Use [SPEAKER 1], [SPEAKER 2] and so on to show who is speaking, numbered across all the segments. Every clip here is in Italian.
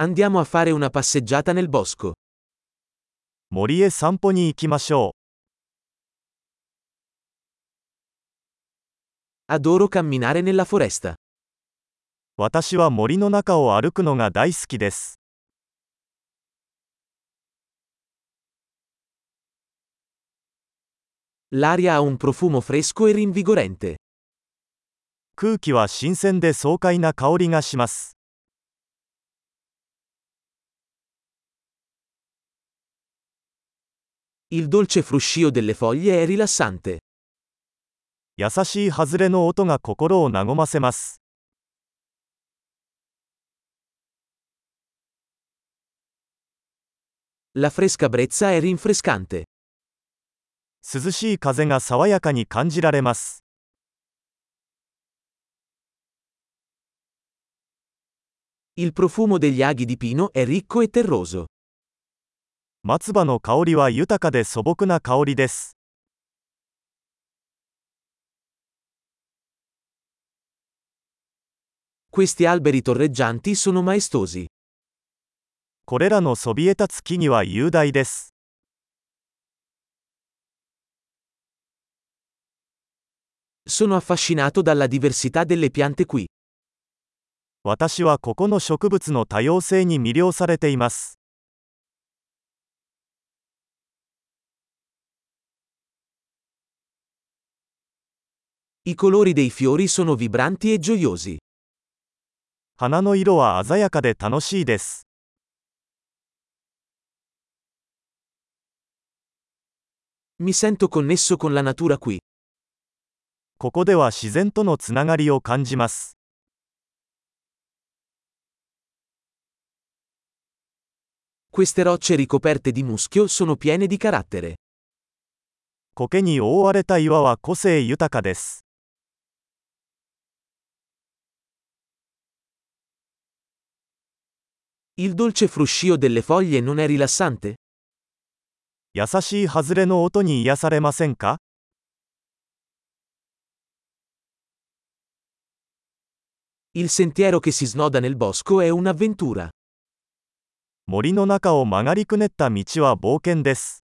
[SPEAKER 1] Andiamo a fare una passeggiata nel bosco.
[SPEAKER 2] 森へ散歩に行きましょ
[SPEAKER 1] Adoro camminare nella foresta.
[SPEAKER 2] う。私は森の中を歩くのが大好きです。
[SPEAKER 1] L'aria ha un profumo fresco e rinvigorente.
[SPEAKER 2] 空気は新鮮で爽快な香りがします。
[SPEAKER 1] Il dolce fruscio delle foglie è rilassante.
[SPEAKER 2] 優しい外れの音が心を和ませます。
[SPEAKER 1] La fresca brezza è rinfrescante.
[SPEAKER 2] 涼しい風が爽やかに感じられます。
[SPEAKER 1] Il profumo degli aghi di pino è ricco e terroso.
[SPEAKER 2] 松葉の香りは豊かで素朴な香りです。
[SPEAKER 1] Questi alberi torreggianti sono maestosi.
[SPEAKER 2] これらのそびえ立つ木々は雄大です。
[SPEAKER 1] Sono affascinato dalla diversità delle piante qui.
[SPEAKER 2] 私はここの植物の多様性に魅了されています。
[SPEAKER 1] I colori dei fiori sono vibranti e gioiosi.
[SPEAKER 2] 花の色は鮮やかで楽しいです。
[SPEAKER 1] Mi sento connesso con la natura qui.
[SPEAKER 2] ここでは自然とのつながりを感じます。
[SPEAKER 1] Queste rocce ricoperte di muschio sono piene di carattere.
[SPEAKER 2] 苔に覆われた岩は個性豊かです。
[SPEAKER 1] Il dolce fruscio delle foglie non è rilassante?
[SPEAKER 2] 優しい外れの音に癒されませんか
[SPEAKER 1] Il sentiero che si snoda nel bosco è un'avventura.
[SPEAKER 2] 森の中を曲がりくねった道は冒険です。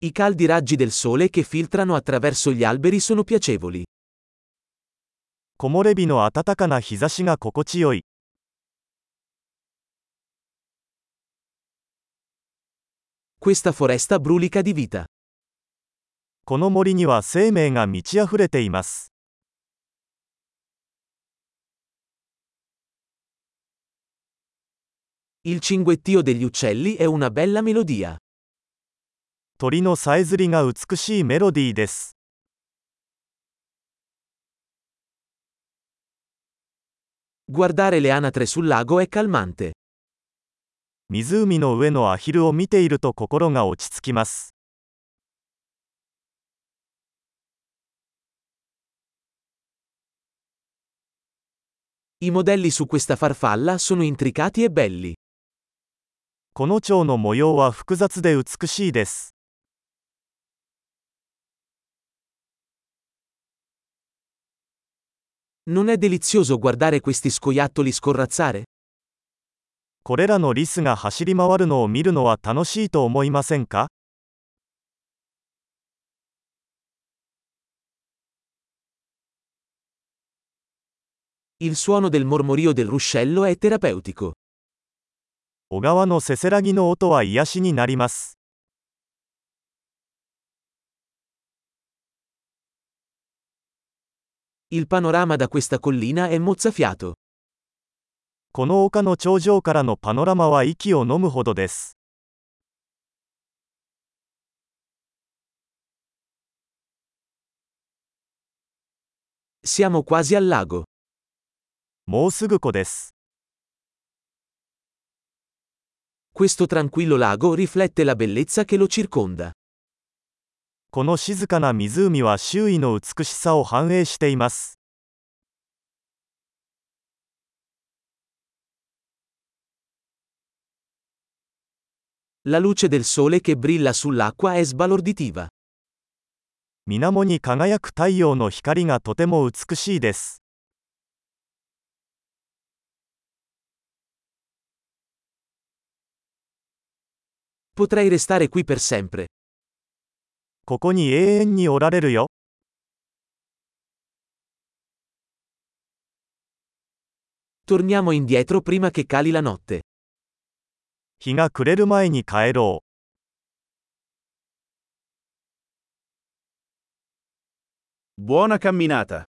[SPEAKER 1] I caldi raggi del sole che filtrano attraverso gli alberi sono piacevoli.
[SPEAKER 2] 木漏れ日の暖かな日差しが心地よい。
[SPEAKER 1] Questa foresta brulica di vita.
[SPEAKER 2] この森には生命が満ち溢れています。
[SPEAKER 1] Il cinguettio degli uccelli è una bella melodia.
[SPEAKER 2] 鳥のさえずりが美しいメロディーです。
[SPEAKER 1] Guardare le anatre sul lago è calmante.
[SPEAKER 2] 湖の上のアヒルを見ていると心が落ち着きます。
[SPEAKER 1] I modelli su questa farfalla sono intricati e belli.
[SPEAKER 2] この蝶の模様は複雑で美しいです。
[SPEAKER 1] Non è delizioso guardare questi scoiattoli scorrazzare?
[SPEAKER 2] これらのリスが走り回るのを見るのは楽しいと思いませんか
[SPEAKER 1] Il suono del mormorio del ruscello è terapeutico.
[SPEAKER 2] 小川のせせらぎの音は癒しになります。
[SPEAKER 1] Il panorama da questa collina è mozzafiato.
[SPEAKER 2] この丘の頂上からのパノラマは息を飲むほどです。
[SPEAKER 1] Siamo quasi al lago.
[SPEAKER 2] もうすぐ湖です。
[SPEAKER 1] Questo tranquillo lago riflette la bellezza che lo circonda.
[SPEAKER 2] この静かな湖は周囲の美しさを反映しています。
[SPEAKER 1] La luce del sole che brilla sull'acqua è sbalorditiva.
[SPEAKER 2] 水面に輝く太陽の光がとても美しいです
[SPEAKER 1] Potrei restare qui per sempre.
[SPEAKER 2] ここに永遠におられるよ
[SPEAKER 1] Torniamo indietro prima che cali la notte.
[SPEAKER 2] 日が暮れる前に帰ろう
[SPEAKER 3] Buona camminata.